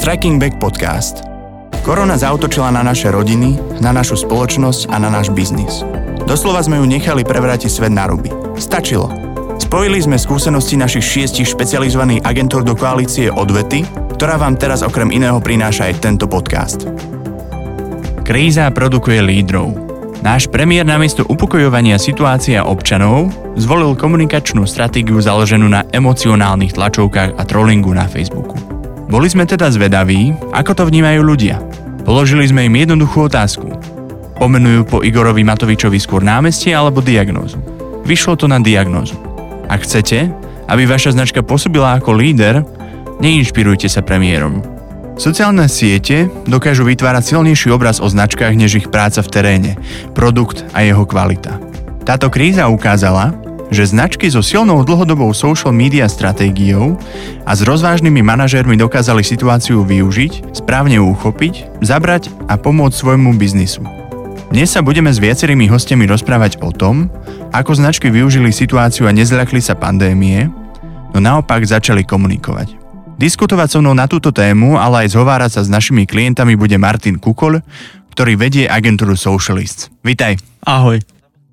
Striking Back Podcast. Korona zautočila na naše rodiny, na našu spoločnosť a na náš biznis. Doslova sme ju nechali prevrátiť svet na ruby. Stačilo. Spojili sme skúsenosti našich šiestich špecializovaných agentúr do koalície Odvety, ktorá vám teraz okrem iného prináša aj tento podcast. Kríza produkuje lídrov. Náš premiér namiesto upokojovania situácia občanov zvolil komunikačnú stratégiu založenú na emocionálnych tlačovkách a trollingu na Facebooku. Boli sme teda zvedaví, ako to vnímajú ľudia. Položili sme im jednoduchú otázku. Pomenujú po Igorovi Matovičovi skôr námestie alebo diagnózu. Vyšlo to na diagnózu. Ak chcete, aby vaša značka pôsobila ako líder, neinšpirujte sa premiérom. Sociálne siete dokážu vytvárať silnejší obraz o značkách než ich práca v teréne, produkt a jeho kvalita. Táto kríza ukázala, že značky so silnou dlhodobou social media stratégiou a s rozvážnymi manažérmi dokázali situáciu využiť, správne uchopiť, zabrať a pomôcť svojmu biznisu. Dnes sa budeme s viacerými hostiami rozprávať o tom, ako značky využili situáciu a nezľakli sa pandémie, no naopak začali komunikovať. Diskutovať so mnou na túto tému, ale aj zhovárať sa s našimi klientami bude Martin Kukol, ktorý vedie agentúru Socialists. Vitaj. Ahoj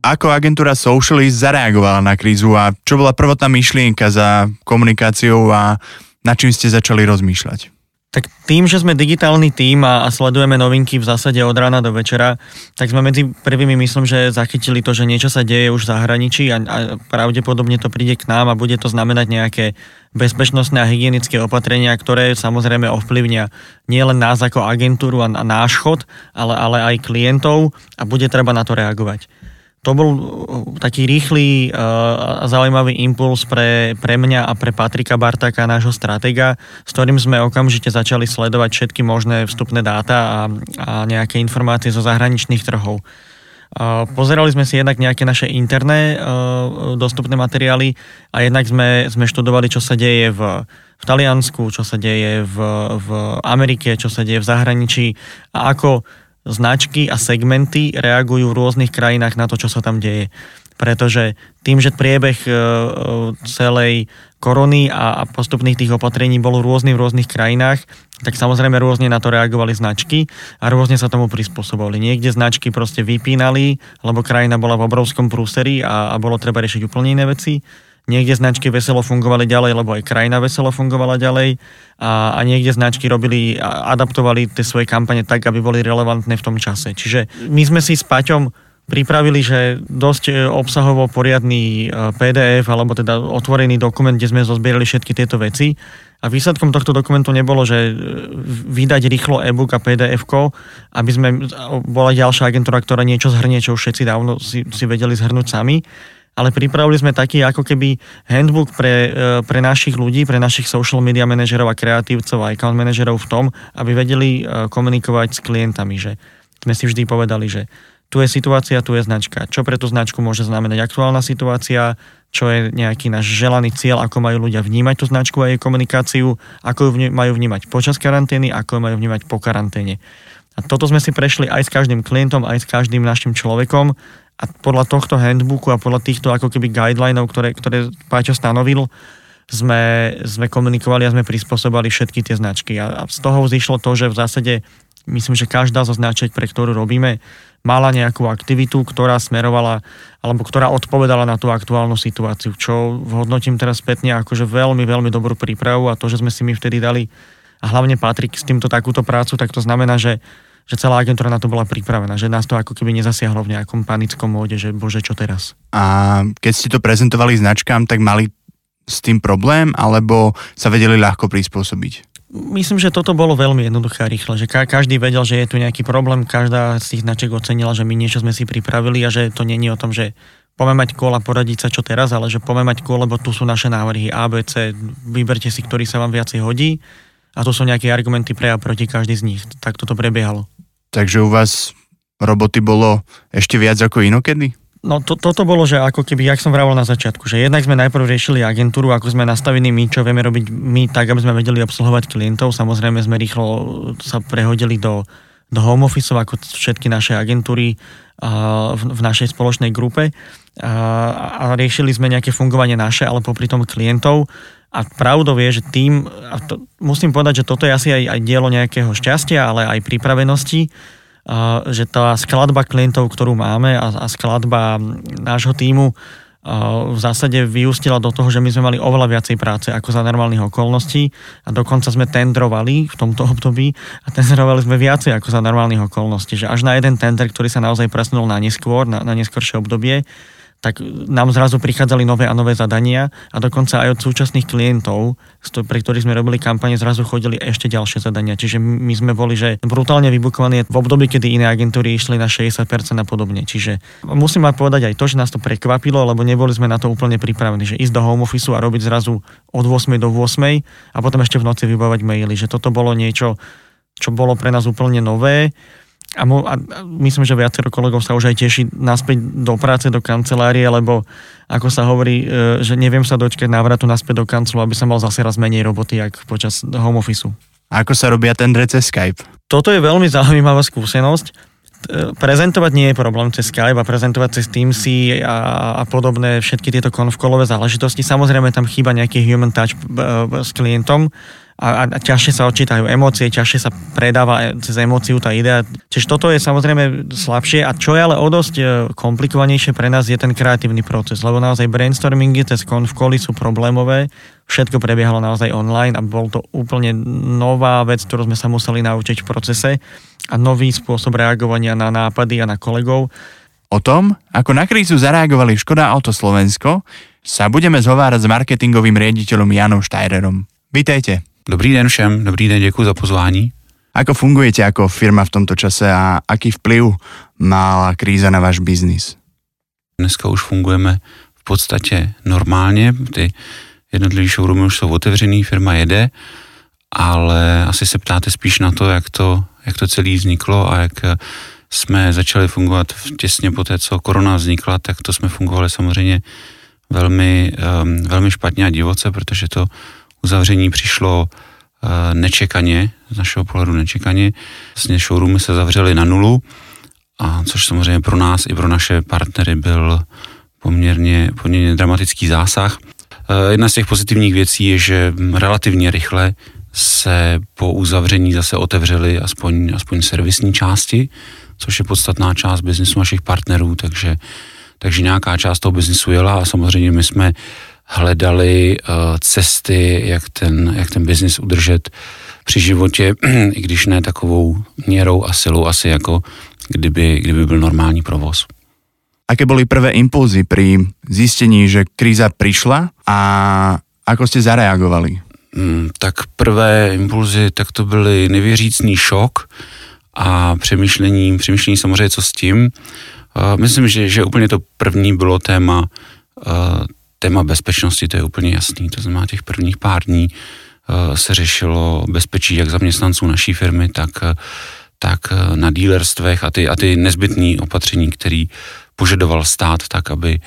ako agentúra Socialist zareagovala na krízu a čo bola prvotná myšlienka za komunikáciou a na čím ste začali rozmýšľať? Tak tým, že sme digitálny tým a, a sledujeme novinky v zásade od rána do večera, tak sme medzi prvými myslím, že zachytili to, že niečo sa deje už v zahraničí a, a pravdepodobne to príde k nám a bude to znamenať nejaké bezpečnostné a hygienické opatrenia, ktoré samozrejme ovplyvnia nielen nás ako agentúru a, a náš chod, ale, ale aj klientov a bude treba na to reagovať to bol uh, taký rýchly uh, a zaujímavý impuls pre, pre mňa a pre Patrika Bartaka, nášho stratega, s ktorým sme okamžite začali sledovať všetky možné vstupné dáta a, a nejaké informácie zo zahraničných trhov. Uh, pozerali sme si jednak nejaké naše interné dostupné materiály a jednak sme, sme študovali, čo sa deje v, v Taliansku, čo sa deje v, v Amerike, čo sa deje v zahraničí a ako značky a segmenty reagujú v rôznych krajinách na to, čo sa tam deje. Pretože tým, že priebeh e, e, celej korony a postupných tých opatrení bol rôzny v rôznych krajinách, tak samozrejme rôzne na to reagovali značky a rôzne sa tomu prispôsobovali. Niekde značky proste vypínali, lebo krajina bola v obrovskom prúseri a, a bolo treba riešiť úplne iné veci niekde značky veselo fungovali ďalej, lebo aj krajina veselo fungovala ďalej a, a niekde značky robili a adaptovali tie svoje kampane tak, aby boli relevantné v tom čase. Čiže my sme si s Paťom pripravili, že dosť e, obsahovo poriadný e, PDF alebo teda otvorený dokument, kde sme zozbierali všetky tieto veci. A výsledkom tohto dokumentu nebolo, že e, vydať rýchlo e-book a pdf aby sme bola ďalšia agentúra, ktorá niečo zhrnie, čo všetci dávno si, si vedeli zhrnúť sami ale pripravili sme taký ako keby handbook pre, e, pre našich ľudí, pre našich social media manažerov a kreatívcov a account manažerov v tom, aby vedeli e, komunikovať s klientami, že sme si vždy povedali, že tu je situácia, tu je značka. Čo pre tú značku môže znamenať aktuálna situácia, čo je nejaký náš želaný cieľ, ako majú ľudia vnímať tú značku a jej komunikáciu, ako ju majú vnímať počas karantény, ako ju majú vnímať po karanténe. A toto sme si prešli aj s každým klientom, aj s každým našim človekom a podľa tohto handbooku a podľa týchto ako keby guidelinov, ktoré, ktoré Páťo stanovil, sme, sme komunikovali a sme prispôsobali všetky tie značky. A, a z toho vzýšlo to, že v zásade myslím, že každá zo značiek, pre ktorú robíme, mala nejakú aktivitu, ktorá smerovala alebo ktorá odpovedala na tú aktuálnu situáciu, čo hodnotím teraz spätne akože veľmi, veľmi dobrú prípravu a to, že sme si my vtedy dali a hlavne Patrik s týmto takúto prácu, tak to znamená, že že celá agentúra na to bola pripravená, že nás to ako keby nezasiahlo v nejakom panickom móde, že bože, čo teraz. A keď ste to prezentovali značkám, tak mali s tým problém, alebo sa vedeli ľahko prispôsobiť? Myslím, že toto bolo veľmi jednoduché a rýchle, že každý vedel, že je tu nejaký problém, každá z tých značiek ocenila, že my niečo sme si pripravili a že to není o tom, že poďme mať kôl a poradiť sa čo teraz, ale že poďme mať kôl, lebo tu sú naše návrhy A, B, C, vyberte si, ktorý sa vám viacej hodí a tu sú nejaké argumenty pre a proti každý z nich. Tak toto prebiehalo. Takže u vás roboty bolo ešte viac ako inokedy? No to, toto bolo, že ako keby, jak som vravel na začiatku, že jednak sme najprv riešili agentúru, ako sme nastavení my, čo vieme robiť my, tak aby sme vedeli obsluhovať klientov. Samozrejme sme rýchlo sa prehodili do, do home office, ako všetky naše agentúry v, v našej spoločnej grupe a, a riešili sme nejaké fungovanie naše, ale popri tom klientov A pravdou je, že tým, a to, musím povedať, že toto je asi aj, aj dielo nejakého šťastia, ale aj pripravenosti, uh, že tá skladba klientov, ktorú máme a, a skladba nášho týmu v zásade vyústila do toho, že my sme mali oveľa viacej práce ako za normálnych okolností a dokonca sme tendrovali v tomto období a tendrovali sme viacej ako za normálnych okolností, že až na jeden tender, ktorý sa naozaj presunul na neskôr, na, na neskôršie obdobie, tak nám zrazu prichádzali nové a nové zadania a dokonca aj od súčasných klientov, pre ktorých sme robili kampane, zrazu chodili ešte ďalšie zadania. Čiže my sme boli že brutálne vybukovaní v období, kedy iné agentúry išli na 60% a podobne. Čiže musím vám povedať aj to, že nás to prekvapilo, lebo neboli sme na to úplne pripravení, že ísť do home office a robiť zrazu od 8 do 8 a potom ešte v noci vybávať maily, že toto bolo niečo, čo bolo pre nás úplne nové a, mo, a myslím, že viacero kolegov sa už aj teší naspäť do práce, do kancelárie, lebo ako sa hovorí, e, že neviem sa dočkať návratu naspäť do kancelu, aby som mal zase raz menej roboty, jak počas home office. Ako sa robia ten cez Skype? Toto je veľmi zaujímavá skúsenosť. E, prezentovať nie je problém cez Skype a prezentovať cez Teamsy a, a podobné všetky tieto konfkolové záležitosti. Samozrejme tam chýba nejaký human touch e, s klientom, a, a ťažšie sa odčítajú emócie, ťažšie sa predáva cez emóciu tá idea. Čiže toto je samozrejme slabšie a čo je ale o dosť e, komplikovanejšie pre nás je ten kreatívny proces, lebo naozaj brainstormingy cez konfkoly sú problémové, všetko prebiehalo naozaj online a bol to úplne nová vec, ktorú sme sa museli naučiť v procese a nový spôsob reagovania na nápady a na kolegov. O tom, ako na krízu zareagovali Škoda Auto Slovensko, sa budeme zhovárať s marketingovým riaditeľom Janom Štajrerom. Vítejte. Dobrý den všem, dobrý den, děkuji za pozvání. Ako fungujete ako firma v tomto čase a aký vplyv mala kríza na váš biznis? Dneska už fungujeme v podstatě normálně, ty jednotlivé showroomy už jsou otevřený, firma jede, ale asi se ptáte spíš na to, jak to, jak to celé vzniklo a jak jsme začali fungovat těsně po té, co korona vznikla, tak to jsme fungovali samozřejmě velmi, um, velmi špatně a divoce, protože to uzavření přišlo eh, nečekaně, z našeho pohledu nečekaně. Vlastně showroomy se zavřely na nulu, a což samozřejmě pro nás i pro naše partnery byl poměrně, poměrně dramatický zásah. Eh, jedna z těch pozitivních věcí je, že relativně rychle se po uzavření zase otevřely aspoň, aspoň servisní části, což je podstatná část biznisu našich partnerů, takže, takže nějaká část toho biznisu jela a samozřejmě my jsme hledali uh, cesty, jak ten, jak ten biznis udržet při životě, i když ne takovou měrou a silou asi jako kdyby, kdyby byl normální provoz. Aké boli prvé impulzy pri zistení, že kríza prišla a ako ste zareagovali? Mm, tak prvé impulzy, tak to byly nevěřícný šok a přemýšlení, přemýšlení samozřejmě, co s tím. Uh, myslím, že, že úplně to první bylo téma uh, téma bezpečnosti, to je úplně jasný, to znamená těch prvních pár dní eh, se řešilo bezpečí jak zaměstnanců naší firmy, tak, eh, tak eh, na dílerstvech a ty, a ty nezbytné opatření, který požadoval stát tak, aby,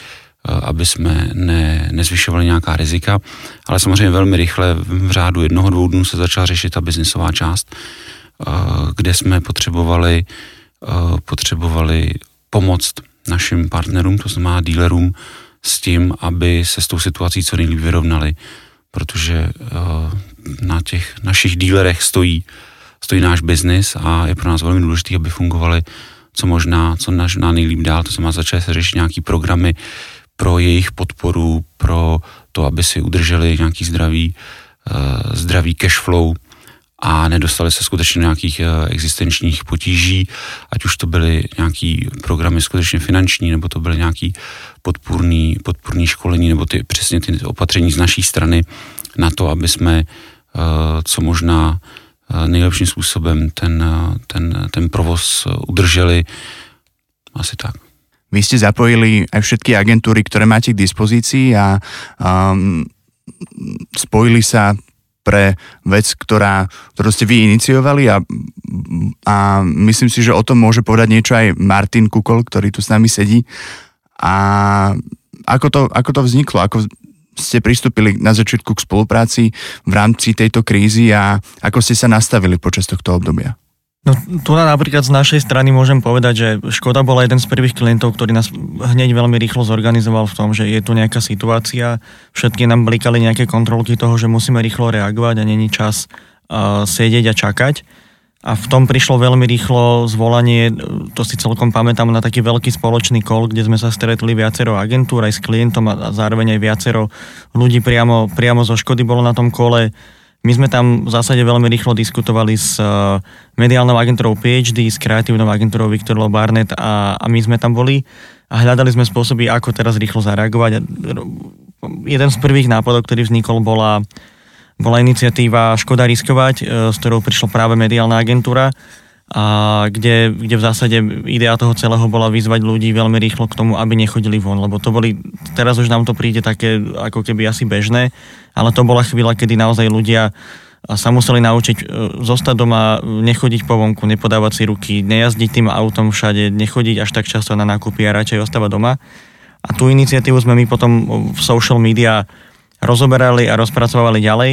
aby jsme ne, nezvyšovali nějaká rizika, ale samozřejmě velmi rychle v řádu jednoho, dvou dnů se začala řešit ta biznisová část, kde jsme potřebovali, potřebovali pomoct našim partnerům, to znamená dílerům, s tím, aby se s tou situací co nejlíp vyrovnali, protože uh, na těch našich dílerech stojí, stojí náš biznis a je pro nás velmi důležité, aby fungovaly co možná, co na nejlíp dál, to znamená začaly se řešit nějaký programy pro jejich podporu, pro to, aby si udrželi nějaký zdravý, uh, zdravý cash flow, a nedostali se skutečně nějakých eh, existenčních potíží, ať už to byly nějaký programy skutečně finanční, nebo to byly nějaký podpůrný, podpůrný školení, nebo ty přesně ty opatření z naší strany na to, aby jsme uh, co možná uh, nejlepším způsobem ten, ten, ten provoz udrželi. Asi tak. Vy ste zapojili aj všetky agentúry, ktoré máte k dispozícii a um, spojili sa pre vec, ktorá, ktorú ste vy iniciovali a, a myslím si, že o tom môže povedať niečo aj Martin Kukol, ktorý tu s nami sedí. A ako to, ako to vzniklo? Ako ste pristúpili na začiatku k spolupráci v rámci tejto krízy a ako ste sa nastavili počas tohto obdobia? No tu na napríklad z našej strany môžem povedať, že Škoda bola jeden z prvých klientov, ktorý nás hneď veľmi rýchlo zorganizoval v tom, že je tu nejaká situácia, všetky nám blikali nejaké kontrolky toho, že musíme rýchlo reagovať a není čas uh, sedieť a čakať. A v tom prišlo veľmi rýchlo zvolanie, to si celkom pamätám, na taký veľký spoločný kol, kde sme sa stretli viacero agentúr aj s klientom a, a zároveň aj viacero ľudí priamo, priamo zo Škody bolo na tom kole my sme tam v zásade veľmi rýchlo diskutovali s uh, mediálnou agentúrou PhD, s kreatívnou agentúrou Viktorou Barnett a, a my sme tam boli a hľadali sme spôsoby, ako teraz rýchlo zareagovať. Jeden z prvých nápadov, ktorý vznikol, bola, bola iniciatíva Škoda riskovať, uh, s ktorou prišla práve mediálna agentúra a kde, kde v zásade idea toho celého bola vyzvať ľudí veľmi rýchlo k tomu, aby nechodili von, lebo to boli, teraz už nám to príde také ako keby asi bežné, ale to bola chvíľa, kedy naozaj ľudia sa museli naučiť e, zostať doma, nechodiť po vonku, nepodávať si ruky, nejazdiť tým autom všade, nechodiť až tak často na nákupy a radšej ostávať doma. A tú iniciatívu sme my potom v social media rozoberali a rozpracovali ďalej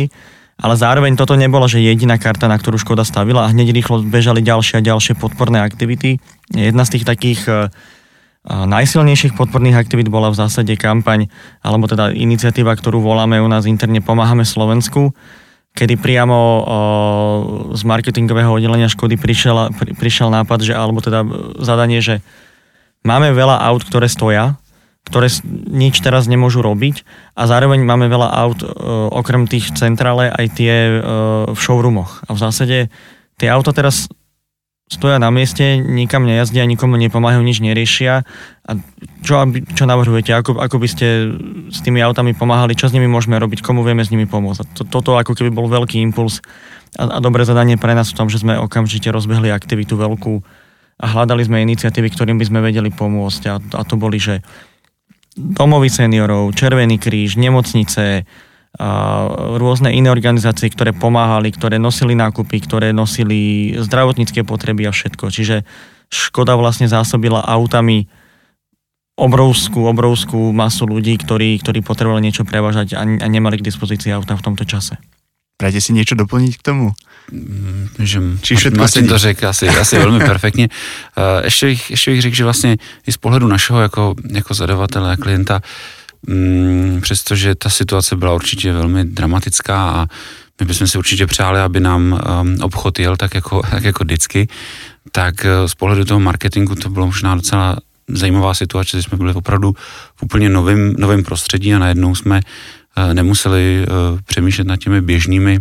ale zároveň toto nebolo, že jediná karta, na ktorú Škoda stavila a hneď rýchlo bežali ďalšie a ďalšie podporné aktivity. Jedna z tých takých uh, najsilnejších podporných aktivít bola v zásade kampaň, alebo teda iniciatíva, ktorú voláme u nás interne Pomáhame Slovensku, kedy priamo uh, z marketingového oddelenia Škody prišiel, pri, prišiel nápad, že, alebo teda zadanie, že máme veľa aut, ktoré stoja, ktoré nič teraz nemôžu robiť a zároveň máme veľa aut e, okrem tých centrále aj tie e, v showroomoch. A v zásade tie auta teraz stoja na mieste, nikam nejazdia, nikomu nepomáhajú, nič neriešia. A čo, čo navrhujete? Ako, ako by ste s tými autami pomáhali? Čo s nimi môžeme robiť? Komu vieme s nimi pomôcť? A to, toto ako keby bol veľký impuls a, a dobré zadanie pre nás v tom, že sme okamžite rozbehli aktivitu veľkú a hľadali sme iniciatívy, ktorým by sme vedeli pomôcť. A, a to boli, že domovy seniorov, Červený kríž, nemocnice, a rôzne iné organizácie, ktoré pomáhali, ktoré nosili nákupy, ktoré nosili zdravotnícke potreby a všetko. Čiže Škoda vlastne zásobila autami obrovskú, obrovskú masu ľudí, ktorí, ktorí potrebovali niečo prevážať a, a nemali k dispozícii auta v tomto čase. Prajte si niečo doplniť k tomu? Mm, že Či všetko Martin to řekl asi, asi velmi perfektně. Eh, ještě bych, ještě bych řekl, že vlastně i z pohledu našeho jako, jako zadavatele a klienta, mm, přestože ta situace byla určitě velmi dramatická a my bychom si určitě přáli, aby nám um, obchod jel tak jako, tak jako vždycky, tak uh, z pohledu toho marketingu to bylo možná docela zajímavá situace, že jsme byli opravdu v úplně novém, novém prostředí a najednou jsme uh, nemuseli uh, přemýšlet nad těmi běžnými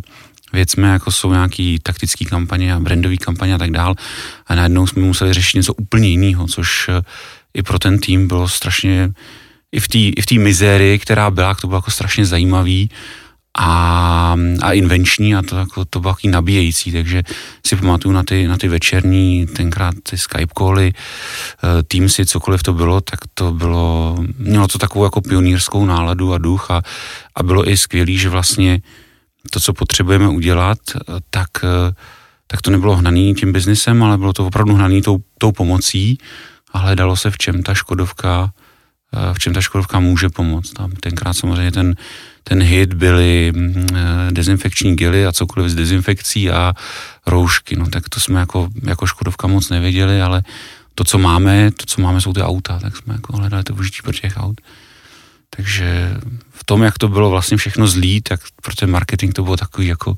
věcmi, jako jsou nějaký taktický kampaně a brandový kampaně a tak dál. A najednou jsme museli řešit něco úplně jiného, což eh, i pro ten tým bylo strašně, i v té mizérii, která byla, to bylo jako strašně zajímavý a, a invenční a to, jako, to bylo takový nabíjející, takže si pamatuju na ty, na ty večerní, tenkrát ty Skype cally, eh, si cokoliv to bylo, tak to bylo, mělo to takovou jako pionýrskou náladu a duch a, a bylo i skvělý, že vlastně to, co potřebujeme udělat, tak, tak to nebylo hnaný tím biznisem, ale bylo to opravdu hnaný tou, tou pomocí a hledalo se, v čem ta Škodovka, v čem ta Škodovka může pomoct. Tam tenkrát samozřejmě ten, ten hit byly mm, dezinfekční gely a cokoliv z dezinfekcí a roušky, no tak to jsme jako, jako Škodovka moc nevěděli, ale to, co máme, to, co máme, jsou ty auta, tak jsme jako hledali to užití pro těch aut. Takže v tom, jak to bylo vlastně všechno zlý, tak pro ten marketing to bylo takový jako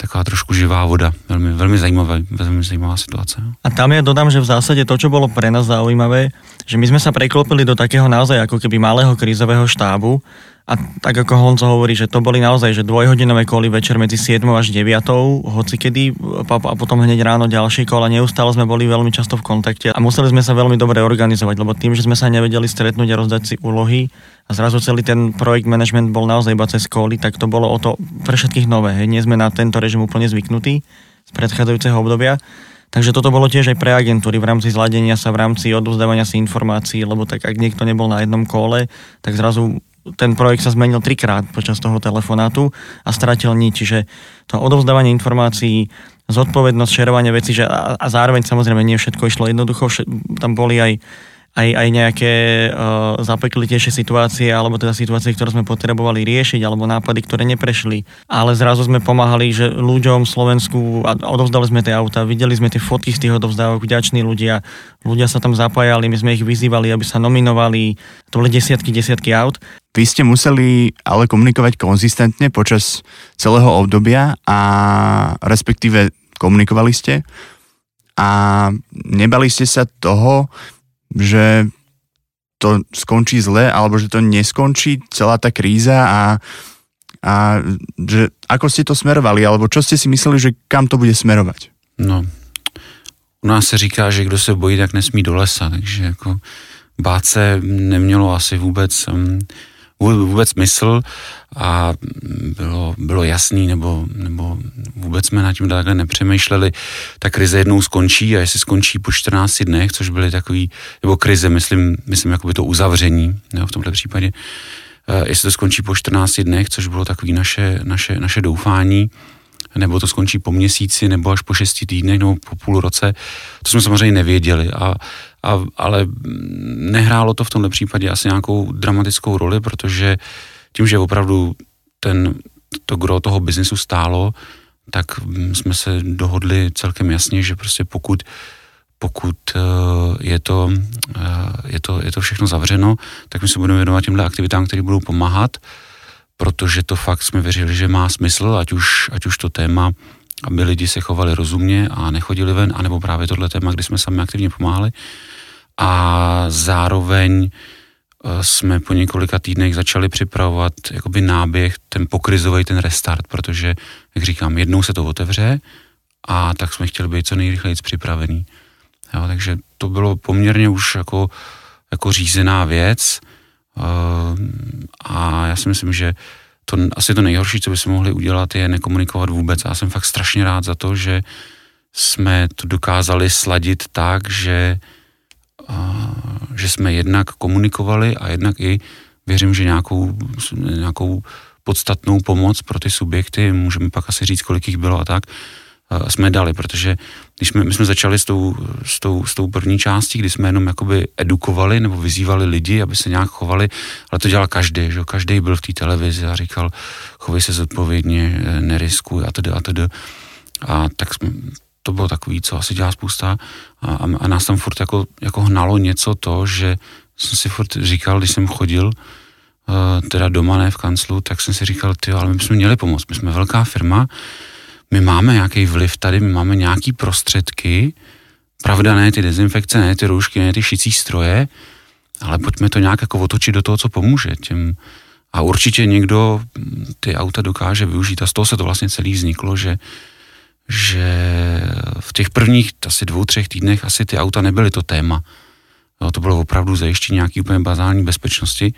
taková trošku živá voda. Veľmi, veľmi zajímavá, veľmi zajímavá situace. No. A tam ja dodám, že v zásade to, čo bolo pre nás zaujímavé, že my sme sa preklopili do takého naozaj ako keby malého krízového štábu, a tak ako Honzo hovorí, že to boli naozaj že dvojhodinové koly večer medzi 7 až 9, hoci kedy a potom hneď ráno ďalšie kola. Neustále sme boli veľmi často v kontakte a museli sme sa veľmi dobre organizovať, lebo tým, že sme sa nevedeli stretnúť a rozdať si úlohy a zrazu celý ten projekt management bol naozaj iba cez koly, tak to bolo o to pre všetkých nové. Hej. Nie sme na tento režim úplne zvyknutí z predchádzajúceho obdobia. Takže toto bolo tiež aj pre agentúry v rámci zladenia sa, v rámci odovzdávania si informácií, lebo tak ak niekto nebol na jednom kole, tak zrazu ten projekt sa zmenil trikrát počas toho telefonátu a stratil nič. Čiže to odovzdávanie informácií, zodpovednosť, šerovanie veci že a, a zároveň samozrejme nie všetko išlo jednoducho, vš- tam boli aj aj, aj nejaké uh, zapeklitejšie situácie, alebo teda situácie, ktoré sme potrebovali riešiť, alebo nápady, ktoré neprešli. Ale zrazu sme pomáhali, že ľuďom v Slovensku, a odovzdali sme tie auta, videli sme tie fotky z tých odovzdávok, vďační ľudia, ľudia sa tam zapájali, my sme ich vyzývali, aby sa nominovali, to boli desiatky, desiatky aut. Vy ste museli ale komunikovať konzistentne počas celého obdobia a respektíve komunikovali ste a nebali ste sa toho, že to skončí zle, alebo že to neskončí celá tá kríza a, a že ako ste to smerovali, alebo čo ste si mysleli, že kam to bude smerovať? No, u nás se říká, že kdo se bojí, tak nesmí do lesa, takže jako bát se nemělo asi vůbec um, vůbec smysl a bylo, bylo jasný, nebo, nebo vůbec jsme nad tím takhle nepřemýšleli. Ta krize jednou skončí a jestli skončí po 14 dnech, což byly takový, nebo krize, myslím, myslím jakoby to uzavření, jo, v tomto případě, uh, jestli to skončí po 14 dnech, což bylo takový naše, naše, naše doufání, nebo to skončí po měsíci, nebo až po šesti týdnech, nebo po půl roce. To jsme samozřejmě nevěděli, a, a, ale nehrálo to v tomto případě asi nějakou dramatickou roli, protože tím, že opravdu ten, to gro toho biznesu stálo, tak jsme se dohodli celkem jasně, že prostě pokud pokud eh, je to, eh, je, to, je to všechno zavřeno, tak my se budeme věnovat těmhle aktivitám, které budou pomáhat protože to fakt jsme věřili, že má smysl, ať už, ať už to téma, aby lidi se chovali rozumně a nechodili ven, anebo právě tohle téma, kdy jsme sami aktivně pomáhali. A zároveň eh, jsme po několika týdnech začali připravovat jakoby náběh, ten pokrizový, ten restart, protože, jak říkám, jednou se to otevře a tak jsme chtěli být co nejrychleji připravený. Jo, takže to bylo poměrně už jako, jako řízená věc a já si myslím, že to asi to nejhorší, co bychom mohli udělat, je nekomunikovat vůbec. Já jsem fakt strašně rád za to, že jsme to dokázali sladit tak, že, že jsme jednak komunikovali a jednak i věřím, že nějakou, nějakou podstatnou pomoc pro ty subjekty, můžeme pak asi říct, kolik jich bylo a tak, jsme dali, protože když jsme, my jsme začali s tou, s, tou, s tou první částí, kdy jsme jenom jakoby edukovali nebo vyzývali lidi, aby se nějak chovali, ale to dělal každý, že každý byl v té televizi a říkal, chovej se zodpovědně, neriskuj a tedy a tedy. A tak jsme, to bylo takový, co asi dělá spousta. A, a, a nás tam furt jako, jako hnalo něco to, že jsem si furt říkal, když jsem chodil uh, teda doma, ne v kanclu, tak jsem si říkal, ty, ale my jsme měli pomoct, my jsme velká firma, my máme nějaký vliv tady, my máme nějaký prostředky, pravda ne ty dezinfekce, ne ty roušky, ne ty šicí stroje, ale pojďme to nějak jako otočit do toho, co pomůže těm. A určitě někdo ty auta dokáže využít a z toho se to vlastně celý vzniklo, že, že v těch prvních asi dvou, třech týdnech asi ty auta nebyly to téma. Jo, to bylo opravdu zajištění nějaký úplně bazální bezpečnosti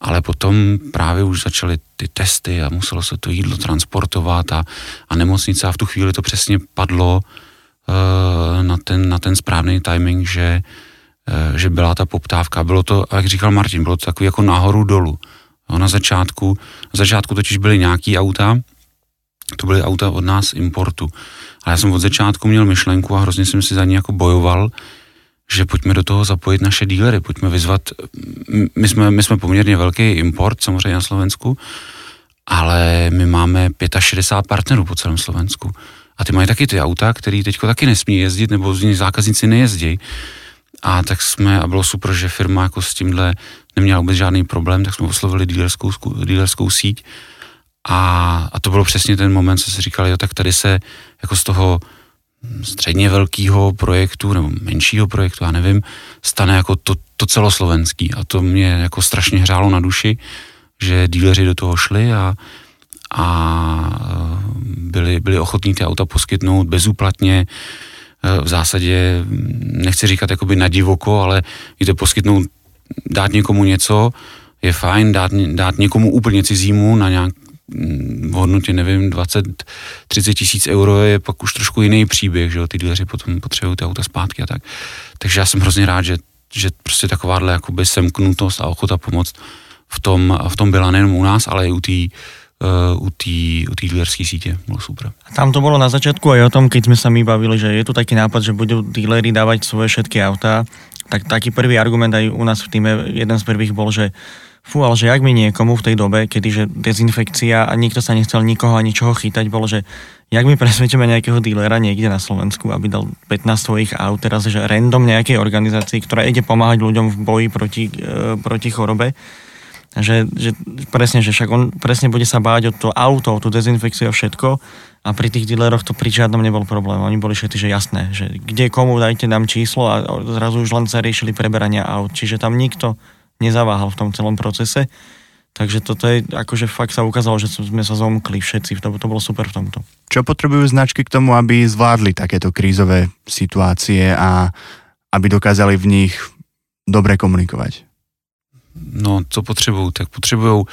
ale potom právě už začaly ty testy a muselo se to jídlo transportovat a, a nemocnice a v tu chvíli to přesně padlo uh, na, ten, na ten správný timing, že, uh, že byla ta poptávka. Bylo to, jak říkal Martin, bylo to takový jako nahoru dolů. Na začátku, na začátku totiž byly nějaký auta, to byly auta od nás importu. Ale já jsem od začátku měl myšlenku a hrozně jsem si za ní jako bojoval, že pojďme do toho zapojit naše dílery, pojďme vyzvat, my jsme, my jsme poměrně velký import samozřejmě na Slovensku, ale my máme 65 partnerů po celém Slovensku. A ty mají taky ty auta, který teďko taky nesmí jezdit, nebo z nich zákazníci nejezdí. A tak jsme, a bylo super, že firma jako s tímhle neměla vůbec žádný problém, tak jsme oslovili dílerskou, dílerskou síť. A, a to bylo přesně ten moment, co si říkali, jo, tak tady se jako z toho středně velkého projektu nebo menšího projektu, já nevím, stane jako to, to celoslovenský. A to mě jako strašně hřálo na duši, že díleři do toho šli a, a byli, byli ochotní ty auta poskytnout bezúplatně, v zásadě nechci říkat jakoby na divoko, ale víte, poskytnout, dát někomu něco, je fajn, dát, dát někomu úplně cizímu na nějak, v hodnotě, nevím, 20, 30 tisíc euro je pak už trošku jiný příběh, že jo, ty díleři potom potřebují ty auta zpátky a tak. Takže já jsem hrozně rád, že, že prostě takováhle jakoby semknutost a ochota pomoct v tom, v tom byla nejen u nás, ale i u té uh, u té u dílerské sítě. Bylo super. Tam to bolo na začiatku aj o tom, keď sme sa my bavili, že je tu taký nápad, že budú dílery dávať svoje všetky autá tak, taký prvý argument aj u nás v týme, jeden z prvých bol, že fú, ale že jak mi niekomu v tej dobe, kedy že dezinfekcia a nikto sa nechcel nikoho a ničoho chytať, bolo, že jak my presvedčíme nejakého dílera niekde na Slovensku, aby dal 15 svojich aut teraz, že random nejakej organizácii, ktorá ide pomáhať ľuďom v boji proti, e, proti chorobe, že, že presne, že však on presne bude sa báť o to auto, o tú dezinfekciu a všetko a pri tých dealeroch to pri žiadnom nebol problém. Oni boli všetci, že jasné, že kde komu dajte nám číslo a zrazu už len sa riešili preberania aut. Čiže tam nikto nezaváhal v tom celom procese. Takže toto je, akože fakt sa ukázalo, že sme sa zomkli všetci, to, to bolo super v tomto. Čo potrebujú značky k tomu, aby zvládli takéto krízové situácie a aby dokázali v nich dobre komunikovať? No, co potřebují? Tak potřebují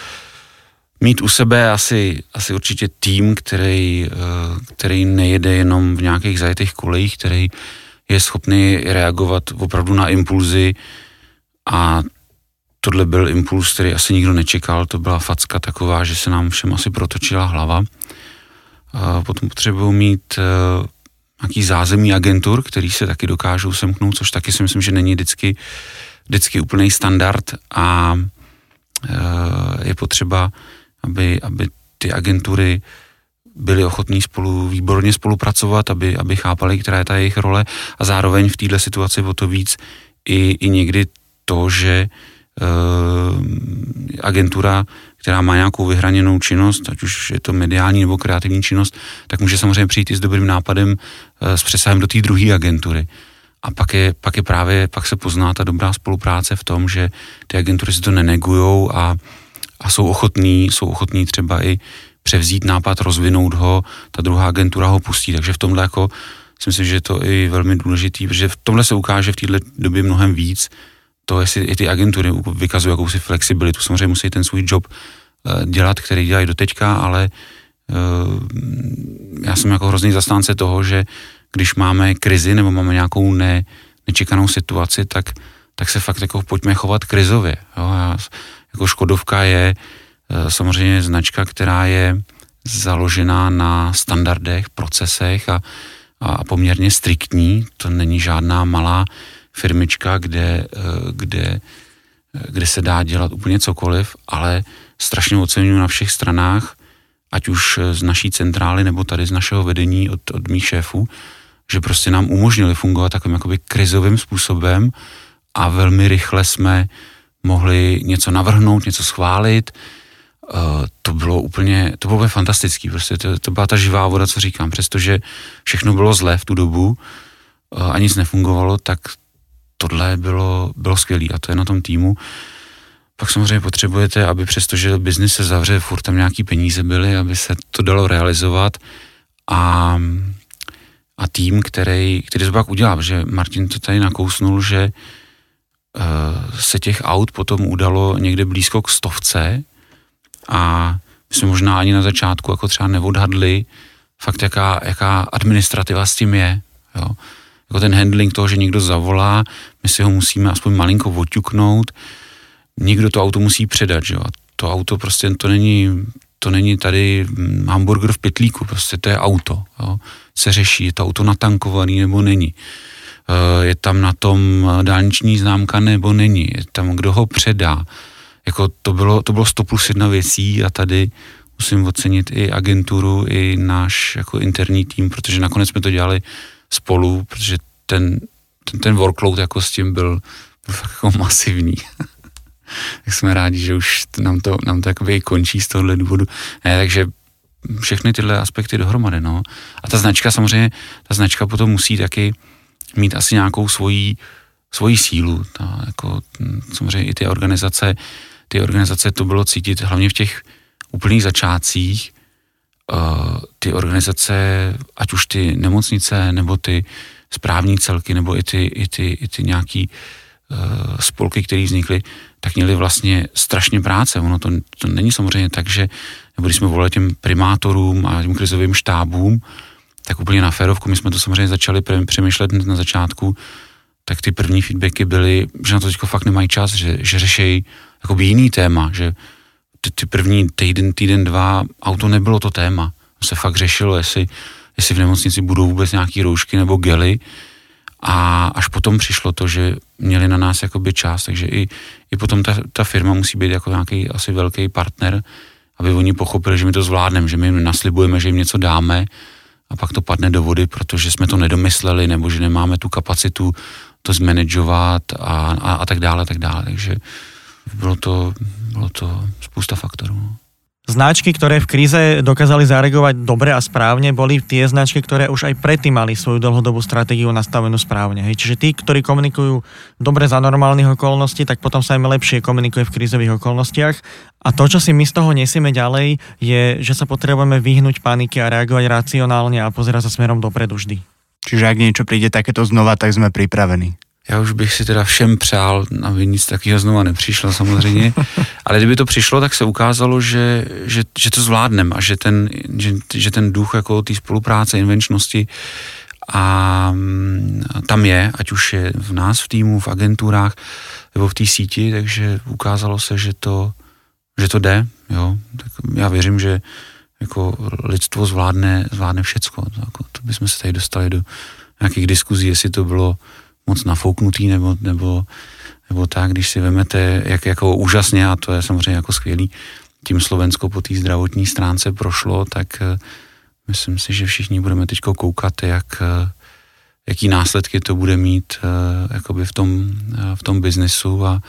mít u sebe asi, asi určitě tým, který, eh, který nejede jenom v nějakých zajetých kolejích, který je schopný reagovat opravdu na impulzy a tohle byl impuls, který asi nikdo nečekal, to byla facka taková, že se nám všem asi protočila hlava. A potom potřebují mít uh, nějaký zázemí agentur, který se taky dokážou semknout, což taky si myslím, že není vždycky, vždycky úplný standard. A uh, je potřeba, aby, aby ty agentury byli ochotní spolu výborně spolupracovat, aby, aby chápali, která je ta jejich role. A zároveň v této situaci o to víc i, i někdy to, že uh, agentura, která má nějakou vyhraněnou činnost, ať už je to mediální nebo kreativní činnost, tak může samozřejmě přijít i s dobrým nápadem eh, s přesahem do té druhé agentury. A pak je, pak je právě, pak se pozná ta dobrá spolupráce v tom, že ty agentury si to nenegujou a, a jsou ochotní, jsou ochotní třeba i převzít nápad, rozvinout ho, ta druhá agentura ho pustí. Takže v tomhle jako si myslím, že je to i velmi důležitý, protože v tomhle se ukáže v této době mnohem víc, to, jestli i ty agentury vykazují jakousi flexibilitu. Samozřejmě musí ten svůj job eh, dělat, který dělají doteďka, ale eh, já jsem jako hrozný zastánce toho, že když máme krizi nebo máme nějakou ne, nečekanou situaci, tak, tak se fakt jako pojďme chovat krizově. Jo? A jako Škodovka je eh, samozřejmě značka, která je založená na standardech, procesech a, a poměrně striktní. To není žádná malá firmička, kde, eh, kde, eh, kde se dá dělat úplně cokoliv, ale strašně oceňuji na všech stranách, ať už z naší centrály nebo tady z našeho vedení od, od mých šéfů, že prostě nám umožnili fungovat takovým jakoby krizovým způsobem a velmi rychle jsme mohli něco navrhnout, něco schválit. To bylo úplně, to bylo úplně fantastický, prostě to, to byla ta živá voda, co říkám, přestože všechno bylo zlé v tu dobu a nic nefungovalo, tak tohle bylo, bylo skvělé a to je na tom týmu. Pak samozřejmě potřebujete, aby přesto, že biznis se zavře, furt tam nějaký peníze byly, aby se to dalo realizovat a, a tým, který, který to pak udělal, že Martin to tady nakousnul, že uh, se těch aut potom udalo někde blízko k stovce a my jsme možná ani na začátku jako třeba neodhadli fakt, jaká, jaká administrativa s tím je. Jo jako ten handling toho, že někdo zavolá, my si ho musíme aspoň malinko oťuknout, někdo to auto musí předat, že jo. To auto prostě, to není, to není tady hamburger v pytlíku, prostě to je auto, jo. Se řeší, je to auto natankovaný nebo není. Eh, je tam na tom dálniční známka nebo není, je tam kdo ho předá. Jako to bylo, to bylo 100 plus jedna věcí a tady musím ocenit i agenturu, i náš jako interní tým, protože nakonec jsme to dělali spolu, protože ten, ten, ten workload jako s tím byl, byl jako masivní. tak jsme rádi, že už nám to, nám to jakoby končí z tohohle důvodu. Ne, takže všechny tyhle aspekty dohromady, no. A ta značka samozřejmě, ta značka potom musí taky mít asi nějakou svoji, svoji sílu. Ta, jako, samozřejmě i ty organizace, ty organizace to bylo cítit hlavně v těch úplných začátcích, ty organizace, ať už ty nemocnice, nebo ty správní celky, nebo i ty, i ty, i ty nějaký uh, spolky, které vznikly, tak měli vlastně strašně práce. Ono to, to není samozřejmě tak, že nebo když jsme volali těm primátorům a těm krizovým štábům, tak úplně na férovku, my jsme to samozřejmě začali přemýšlet na začátku, tak ty první feedbacky byly, že na to teďko fakt nemají čas, že, že řešejí jakoby jiný téma, že ty, ty první týden, týden, dva, auto nebylo to téma. Se fakt řešilo, jestli, jestli v nemocnici budou vůbec nějaký roušky nebo gely A až potom přišlo to, že měli na nás jakoby čas, takže i, i potom ta, ta firma musí být jako nějaký asi velký partner, aby oni pochopili, že my to zvládneme, že my jim naslibujeme, že jim něco dáme a pak to padne do vody, protože jsme to nedomysleli nebo že nemáme tu kapacitu to zmanagovat a, a, a tak dále, tak dále. Takže bylo to, bylo to spousta faktorů. Značky, ktoré v kríze dokázali zareagovať dobre a správne, boli tie značky, ktoré už aj predtým mali svoju dlhodobú stratégiu nastavenú správne. Hej. Čiže tí, ktorí komunikujú dobre za normálnych okolností, tak potom sa im lepšie komunikuje v krízových okolnostiach. A to, čo si my z toho nesieme ďalej, je, že sa potrebujeme vyhnúť panike a reagovať racionálne a pozerať sa smerom dopredu vždy. Čiže ak niečo príde takéto znova, tak sme pripravení. Já už bych si teda všem přál, aby nic takového znova nepřišlo samozřejmě, ale kdyby to přišlo, tak se ukázalo, že, že, že to zvládneme a že ten, že, že ten duch jako té spolupráce, invenčnosti a, tam je, ať už je v nás, v týmu, v agenturách nebo v té síti, takže ukázalo se, že to, že to jde, jo. Tak já věřím, že jako lidstvo zvládne, zvládne všecko. Jako, to bychom se tady dostali do nějakých diskuzí, jestli to bylo moc nafouknutý nebo, nebo, nebo tak, když si vemete, jak jako úžasně, a to je samozřejmě jako skvělý, tím Slovensko po té zdravotní stránce prošlo, tak uh, myslím si, že všichni budeme teď koukat, jak, uh, jaký následky to bude mít uh, jakoby v tom, v tom biznesu a,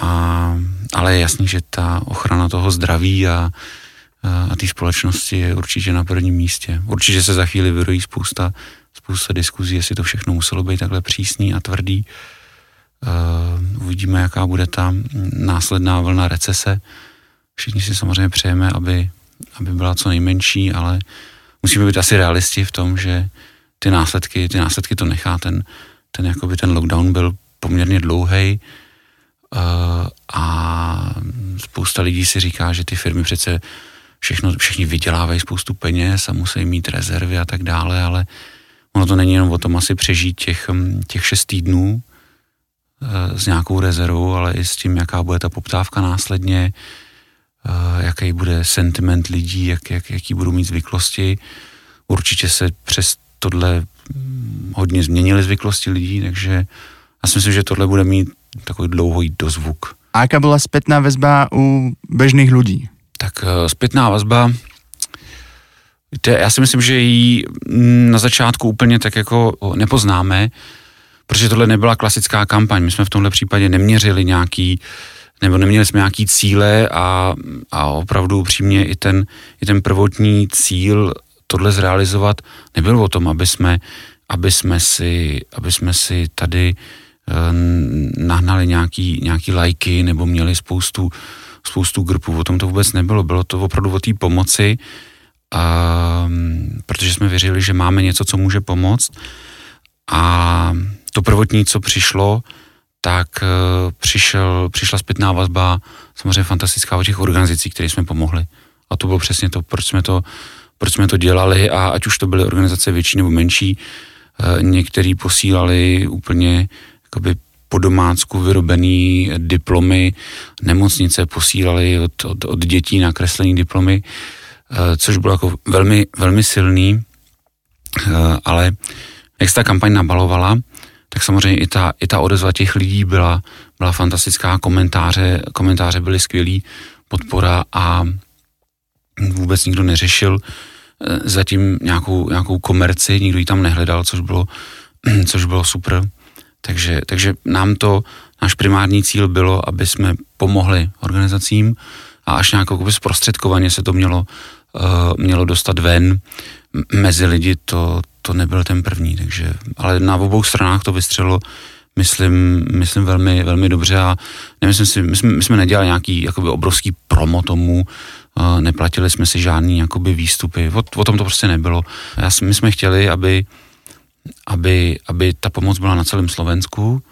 a, ale je jasný, že ta ochrana toho zdraví a, a té společnosti je určitě na prvním místě. Určitě se za chvíli vyrojí spousta spousta diskuzí, jestli to všechno muselo být takhle přísný a tvrdý. Uh, uvidíme, jaká bude ta následná vlna recese. Všichni si samozřejmě přejeme, aby, aby byla co nejmenší, ale musíme být asi realisti v tom, že ty následky, ty následky to nechá. Ten, ten, jakoby ten lockdown byl poměrně dlouhý uh, a spousta lidí si říká, že ty firmy přece všechno, všichni vydělávají spoustu peněz a musí mít rezervy a tak dále, ale uh, Ono to není jenom o tom asi přežít těch, hm, těch šest týdnů e, s nějakou rezervou, ale i s tím, jaká bude ta poptávka následně, e, jaký bude sentiment lidí, jak, jak, jaký budou mít zvyklosti. Určitě se přes tohle hm, hodně změnily zvyklosti lidí, takže já si myslím, že tohle bude mít takový dlouhý dozvuk. A jaká byla zpětná vazba u běžných lidí? Tak e, zpětná vazba Víte, já si myslím, že ji na začátku úplně tak jako nepoznáme, protože tohle nebyla klasická kampaň. My jsme v tomhle případě neměřili nějaký, nebo neměli jsme nějaký cíle a, a opravdu upřímně i ten, i ten prvotní cíl tohle zrealizovat nebyl o tom, aby jsme, aby jsme, si, aby jsme si tady uh, nahnali nějaký, nějaký lajky nebo měli spoustu, spoustu grupů. O tom to vůbec nebylo. Bylo to opravdu o té pomoci, a, protože jsme věřili, že máme něco, co může pomoct. A to prvotní, co přišlo, tak uh, přišel, přišla zpětná vazba, samozřejmě fantastická od těch organizací, které jsme pomohli. A to bylo přesně to, proč jsme to, proč jsme to dělali a ať už to byly organizace větší nebo menší, uh, některý posílali úplně jakoby po domácku vyrobený diplomy, nemocnice posílali od, od, od dětí nakreslený diplomy, což bylo jako velmi, velmi silný, eh, ale jak se ta kampaň nabalovala, tak samozřejmě i ta, i ta odezva těch lidí byla, byla fantastická, komentáře, komentáře byly skvělý, podpora a vůbec nikdo neřešil eh, zatím nějakou, nějakou komerci, nikdo ji tam nehledal, což bylo, což bylo super. Takže, takže nám to, náš primární cíl bylo, aby jsme pomohli organizacím a až nějak zprostředkovaně se to mělo Eh, mělo dostat ven mezi lidi, to, to nebyl ten první, takže, ale na obou stranách to vystřelo, myslím, myslím velmi, velmi dobře a nemyslím si, my jsme, my jsme nedělali nějaký jakoby obrovský promo tomu, uh, neplatili jsme si žádný jakoby výstupy, o, o tom to prostě nebylo. Já, my jsme chtěli, aby, aby, aby ta pomoc byla na celém Slovensku,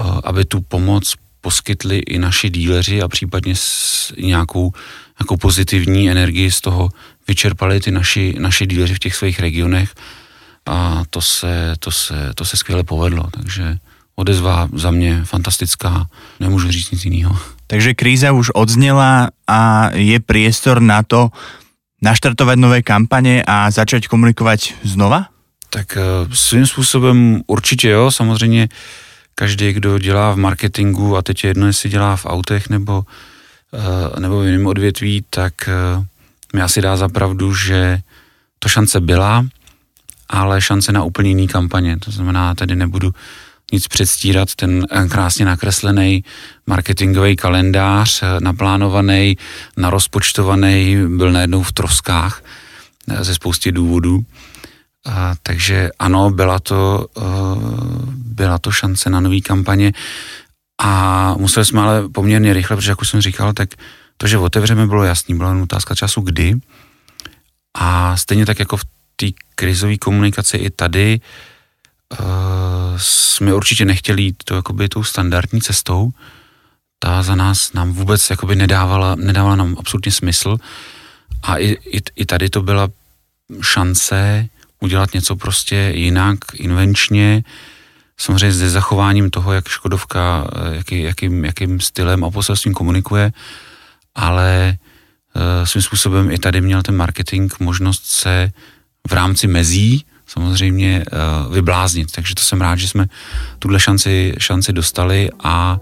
uh, aby tu pomoc poskytli i naši díleři a případně s nějakou nějakou pozitivní energii z toho vyčerpali ty naši, naši díleři v těch svých regionech a to se, to se, to se skvěle povedlo, takže odezva za mě fantastická, nemůžu říct nic jiného. Takže kríza už odzněla a je priestor na to naštartovať nové kampane a začať komunikovať znova? Tak eh, svým způsobem určitě jo, samozřejmě každý, kdo dělá v marketingu a teď je jedno, jestli dělá v autech nebo, nebo v jiném odvětví, tak mi asi dá za pravdu, že to šance byla, ale šance na úplně jiný kampaně. To znamená, tady nebudu nic předstírat, ten krásně nakreslený marketingový kalendář, naplánovaný, narozpočtovaný, byl najednou v troskách ze spousty důvodů. A, takže ano, byla to, byla to šance na nový kampaně a museli jsme ale poměrně rychle, protože jak už jsem říkal, tak to, že otevřeme, bylo jasný, byla jen otázka času kdy. A stejně tak jako v té krizové komunikaci i tady uh, jsme určitě nechtěli jít to, jakoby, tou standardní cestou, ta za nás nám vůbec jakoby nedávala, nedávala nám absolutně smysl. A i, i, i tady to byla šance udělat něco prostě jinak, invenčně, samozřejmě se zachováním toho, jak Škodovka, jaký, jakým, jakým stylem a poselstvím komunikuje, ale uh, svým způsobem i tady měl ten marketing možnost se v rámci mezí samozřejmě uh, vybláznit. Takže to jsem rád, že jsme tuhle šanci, šanci dostali a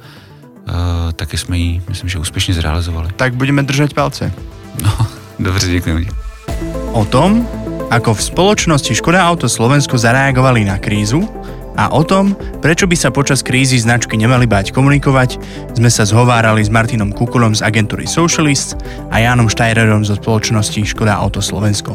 taky jsme ji, myslím, že úspěšně zrealizovali. Tak budeme držet palce. No, dobře, děkuji. O tom, ako v spoločnosti Škoda Auto Slovensko zareagovali na krízu a o tom, prečo by sa počas krízy značky nemali bať komunikovať, sme sa zhovárali s Martinom Kukulom z agentúry Socialist a Jánom Štajrerom zo spoločnosti Škoda Auto Slovensko.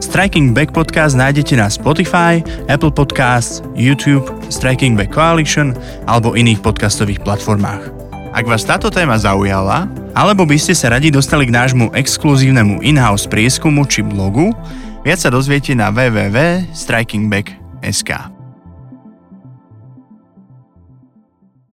Striking Back podcast nájdete na Spotify, Apple Podcasts, YouTube, Striking Back Coalition alebo iných podcastových platformách. Ak vás táto téma zaujala, alebo by ste sa radi dostali k nášmu exkluzívnemu in-house prieskumu či blogu, Viac sa dozviete na www.strikingback.sk.